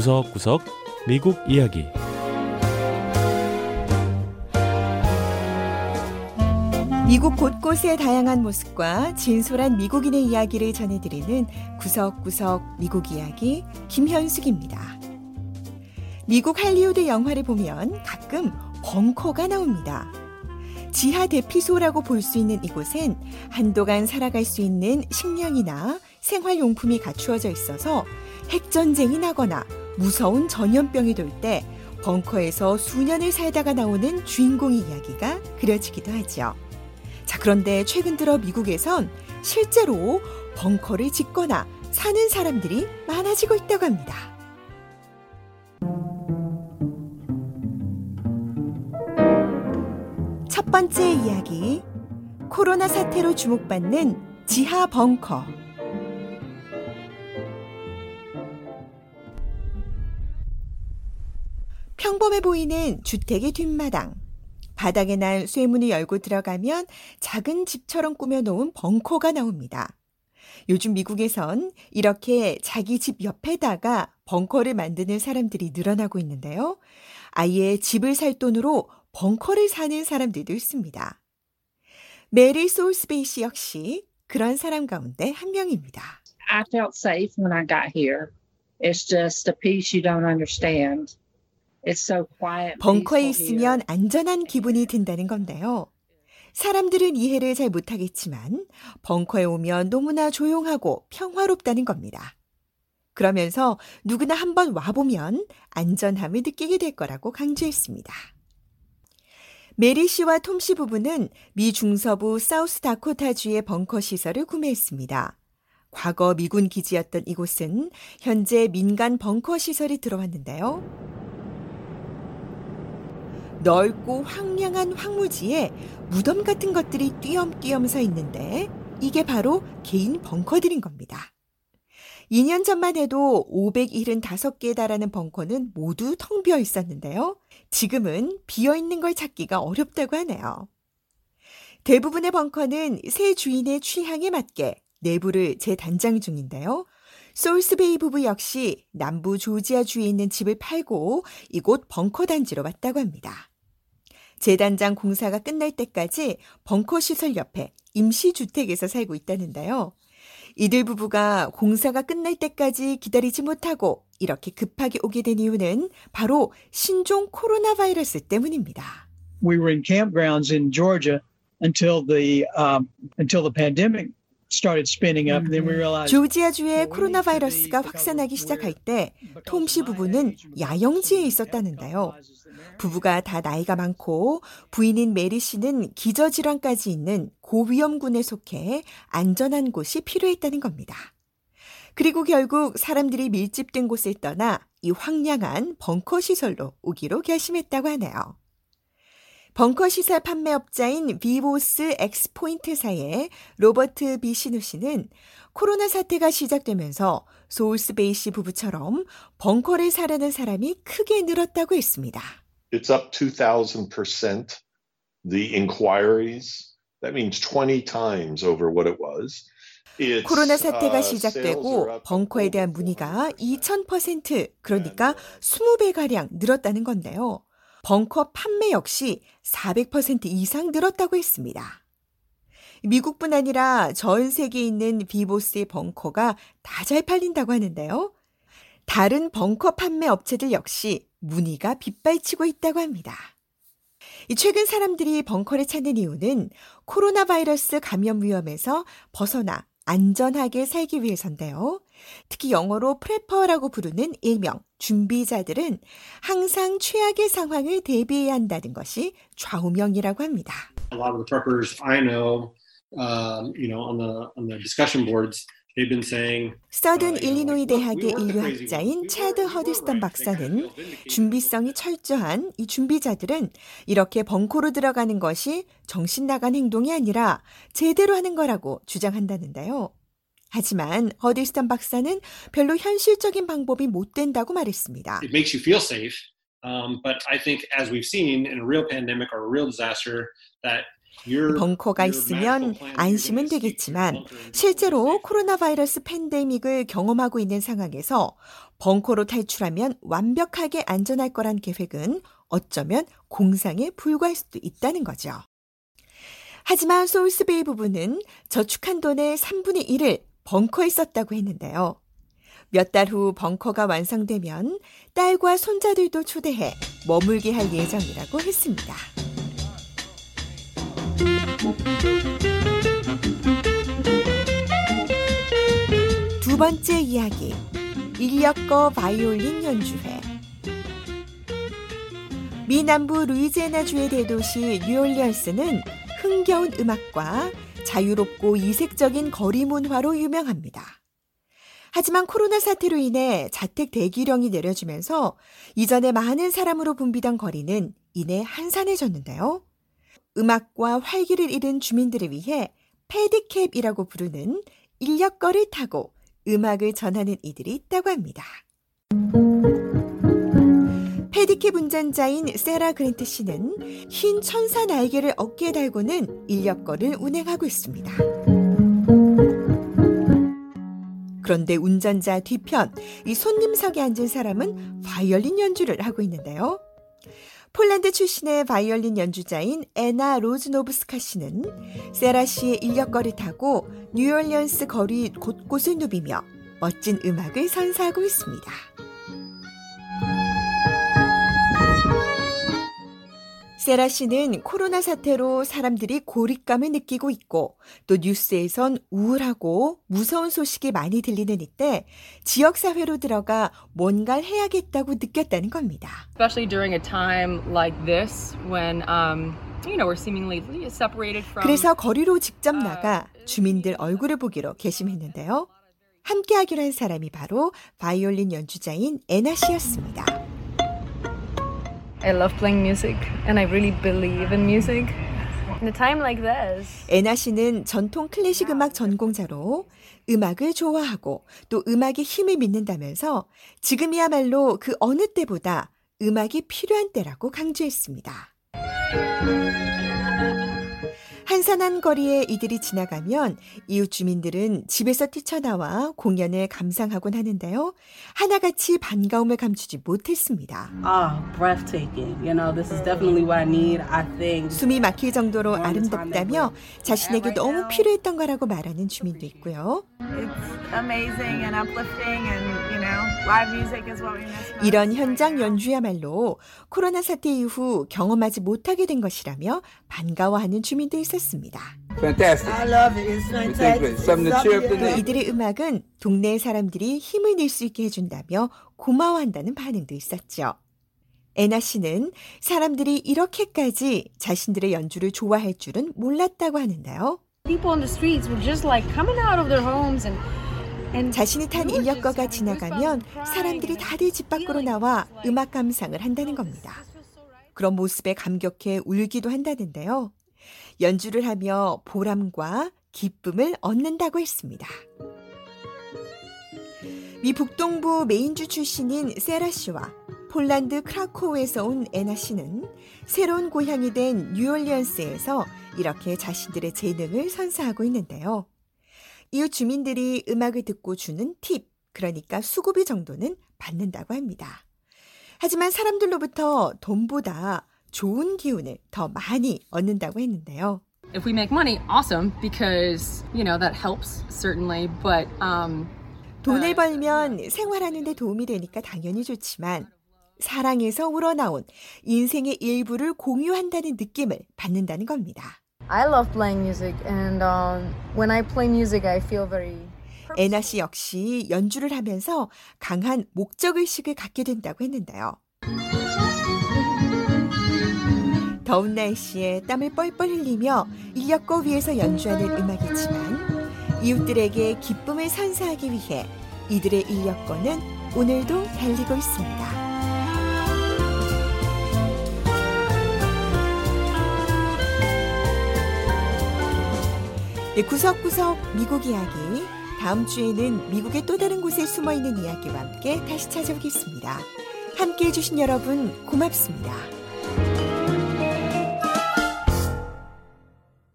구석구석 미국 이야기 미국 곳곳의 다양한 모습과 진솔한 미국인의 이야기를 전해드리는 구석구석 미국 이야기 김현숙입니다. 미국 할리우드 영화를 보면 가끔 벙커가 나옵니다. 지하 대피소라고 볼 수 있는 이곳엔 한동안 살아갈 수 있는 식량이나 생활용품이 갖추어져 있어서 핵전쟁이 나거나 무서운 전염병이 돌 때 벙커에서 수년을 살다가 나오는 주인공의 이야기가 그려지기도 하죠. 자, 그런데 최근 들어 미국에선 실제로 벙커를 짓거나 사는 사람들이 많아지고 있다고 합니다. 첫 번째 이야기. 코로나 사태로 주목받는 지하 벙커. 평범해 보이는 주택의 뒷마당. 바닥에 난 쇠문을 열고 들어가면 작은 집처럼 꾸며놓은 벙커가 나옵니다. 요즘 미국에선 이렇게 자기 집 옆에다가 벙커를 만드는 사람들이 늘어나고 있는데요. 아예 집을 살 돈으로 벙커를 사는 사람들도 있습니다. 메리 소울스베이시 역시 그런 사람 가운데 한 명입니다. I felt safe when I got here. It's just a piece you don't understand. 벙커에 있으면. 안전한 기분이 든다는 건데요. 사람들은 이해를 잘 못하겠지만 벙커에 오면 너무나 조용하고 평화롭다는 겁니다. 그러면서 누구나 한번 와보면 안전함을 느끼게 될 거라고 강조했습니다. 메리 씨와 톰 씨 부부는 미 중서부 사우스 다코타주의 벙커 시설을 구매했습니다. 과거 미군 기지였던 이곳은 현재 민간 벙커 시설이 들어왔는데요. 넓고 황량한 황무지에 무덤 같은 것들이 띄엄띄엄 서 있는데 이게 바로 개인 벙커들인 겁니다. 2년 전만 해도 575개에 달하는 벙커는 모두 텅 비어 있었는데요. 지금은 비어 있는 걸 찾기가 어렵다고 하네요. 대부분의 벙커는 새 주인의 취향에 맞게 내부를 재단장 중인데요. 솔스베이 부부 역시 남부 조지아 주에 있는 집을 팔고 이곳 벙커 단지로 왔다고 합니다. 재단장 공사가 끝날 때까지 벙커 시설 옆에 임시주택에서 살고 있다는데요. 이들 부부가 공사가 끝날 때까지 기다리지 못하고 이렇게 급하게 오게 된 이유는 바로 신종 코로나 바이러스 때문입니다. we were in campgrounds in Georgia until the um, until the pandemic started spinning up, and then we realized. 조지아주의 코로나 바이러스가 확산하기 시작할 때 톰 씨 부부는 야영지에 있었다는데요. 부부가 다 나이가 많고 부인인 메리 씨는 기저질환까지 있는 고위험군에 속해 안전한 곳이 필요했다는 겁니다. 그리고 결국 사람들이 밀집된 곳을 떠나 이 황량한 벙커 시설로 오기로 결심했다고 하네요. 벙커 시설 판매업자인 비보스 엑스포인트사의 로버트 비시누 씨는 코로나 사태가 시작되면서 소울스베이시 부부처럼 벙커를 사려는 사람이 크게 늘었다고 했습니다. it's up 2,000%. The inquiries, that means 20 times over what it was. 코로나 사태가 uh, are 시작되고 벙커에 대한 문의가 2000% 그러니까 20배가량 늘었다는 건데요. 벙커 판매 역시 400% 이상 늘었다고 했습니다. 미국뿐 아니라 전 세계에 있는 비보스의 벙커가 다 잘 팔린다고 하는데요. 다른 벙커 판매 업체들 역시 문의가 빗발치고 있다고 합니다. 이 최근 사람들이 벙커를 찾는 이유는 코로나 바이러스 감염 위험에서 벗어나 안전하게 살기 위해서인데요. 특히 영어로 프레퍼라고 부르는 일명 준비자들은 항상 최악의 상황을 대비해야 한다는 것이 좌우명이라고 합니다. a lot of the preppers I know, um, you know, on the on the discussion boards, they've been saying. 서든 uh, 일리노이 대학의 인류학자인 차드 허드스턴 박사는 준비성이 철저한 이 준비자들은 이렇게 벙커로 들어가는 것이 정신 나간 행동이 아니라 제대로 하는 거라고 주장한다는데요. 하지만 허드스턴 박사는 별로 현실적인 방법이 못 된다고 말했습니다. It makes you feel safe, um, but I think as we've seen in a real pandemic or a real disaster, that 벙커가 있으면 안심은 되겠지만 실제로 코로나 바이러스 팬데믹을 경험하고 있는 상황에서 벙커로 탈출하면 완벽하게 안전할 거란 계획은 어쩌면 공상에 불과할 수도 있다는 거죠. 하지만 소울스베이 부부는 저축한 돈의 3분의 1을 벙커에 썼다고 했는데요. 몇 달 후 벙커가 완성되면 딸과 손자들도 초대해 머물게 할 예정이라고 했습니다. 두 번째 이야기. 인력거 바이올린 연주회. 미 남부 루이지애나주의 대도시 뉴올리언스는 흥겨운 음악과 자유롭고 이색적인 거리 문화로 유명합니다. 하지만 코로나 사태로 인해 자택 대기령이 내려지면서 이전에 많은 사람으로 붐비던 거리는 이내 한산해졌는데요. 음악과 활기를 잃은 주민들을 위해 패디캡이라고 부르는 인력거를 타고 음악을 전하는 이들이 있다고 합니다. pedicab 운전자인 세라 그랜트 씨는 흰 천사 날개를 어깨에 달고는 인력거를 운행하고 있습니다. 그런데 운전자 뒤편 이 손님석에 앉은 사람은 바이올린 연주를 하고 있는데요. 폴란드 출신의 바이올린 연주자인 에나 로즈노브스카 씨는 세라 씨의 인력거를 타고 뉴올리언스 거리 곳곳을 누비며 멋진 음악을 선사하고 있습니다. 세라 씨는 코로나 사태로 사람들이 고립감을 느끼고 있고 또 뉴스에선 우울하고 무서운 소식이 많이 들리는 이때 지역 사회로 들어가 뭔가를 해야겠다고 느꼈다는 겁니다. Especially during a time like this when um 그래서 거리로 직접 나가 주민들 얼굴을 보기로 결심했는데요. 함께 하기로 한 사람이 바로 바이올린 연주자인 에나 씨였습니다. I love playing music and I really believe in music. In a time like this, 에나 씨는 전통 클래식 음악 전공자로 음악을 좋아하고 또 음악의 힘을 믿는다면서 지금이야말로 그 어느 때보다 음악이 필요한 때라고 강조했습니다. 한산한 거리에 이들이 지나가면 이웃 주민들은 집에서 뛰쳐나와 공연을 감상하곤 하는데요. 하나같이 반가움을 감추지 못했습니다. Breathtaking. You know, this is definitely what I need. I think 숨이 막힐 정도로 아름답다며 자신에게 너무 필요했던 거라고 말하는 주민도 있고요. It's amazing and uplifting and, you know, live music is what we miss most. 이런 현장 연주야말로 코로나 사태 이후 경험하지 못하게 된 것이라며 반가워하는 주민도 있었습니다. Day. 이들의 음악은 동네 사람들이 힘을 낼 수 있게 해준다며 고마워한다는 반응도 있었죠. 에나 씨는 사람들이 이렇게까지 자신들의 연주를 좋아할 줄은 몰랐다고 하는데요. people on the streets were just like coming out of their homes and and 자신이 탄 인력거가 지나가면 사람들이 다들 집 밖으로 나와 음악 감상을 한다는 겁니다. 그런 모습에 감격해 울기도 한다는데요. 연주를 하며 보람과 기쁨을 얻는다고 했습니다. 미 북동부 메인주 출신인 세라 씨와 폴란드 크라코우에서 온 에나 씨는 새로운 고향이 된 뉴올리언스에서 이렇게 자신들의 재능을 선사하고 있는데요. 이웃 주민들이 음악을 듣고 주는 팁, 그러니까 수고비 정도는 받는다고 합니다. 하지만 사람들로부터 돈보다 좋은 기운을 더 많이 얻는다고 했는데요. if we make money, awesome because you know that helps certainly, but um 돈을 벌면 생활하는 데 도움이 되니까 당연히 좋지만 사랑에서 우러나온 인생의 일부를 공유한다는 느낌을 받는다는 겁니다. I love playing music and um, when I play music I feel very 에나 씨 역시 연주를 하면서 강한 목적 의식을 갖게 된다고 했는데요. 더운 날씨에 땀을 뻘뻘 흘리며 인력거 위에서 연주하는 음악이지만 이웃들에게 기쁨을 선사하기 위해 이들의 인력거는 오늘도 달리고 있습니다. 네, 구석구석 미국 이야기. 다음 주에는 미국의 또 다른 곳에 숨어 있는 이야기와 함께 다시 찾아오겠습니다. 함께 해주신 여러분 고맙습니다.